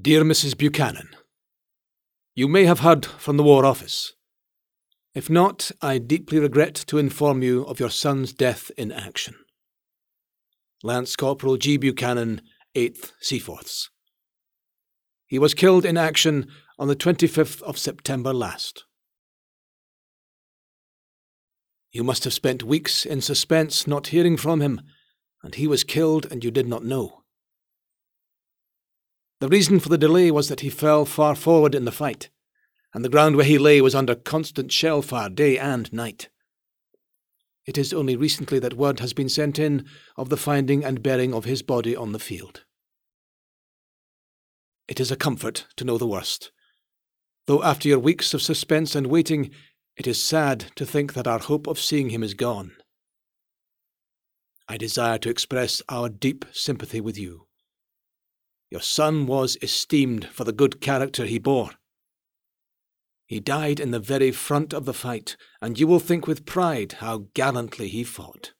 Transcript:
Dear Mrs. Buchanan, You may have heard from the War Office. If not, I deeply regret to inform you of your son's death in action. Lance Corporal G. Buchanan, 8th Seaforths. He was killed in action on the 25th of September last. You must have spent weeks in suspense not hearing from him, and he was killed and you did not know. The reason for the delay was that he fell far forward in the fight, and the ground where he lay was under constant shell fire day and night. It is only recently that word has been sent in of the finding and burying of his body on the field. It is a comfort to know the worst, though after your weeks of suspense and waiting, it is sad to think that our hope of seeing him is gone. I desire to express our deep sympathy with you. Your son was esteemed for the good character he bore. He died in the very front of the fight, and you will think with pride how gallantly he fought.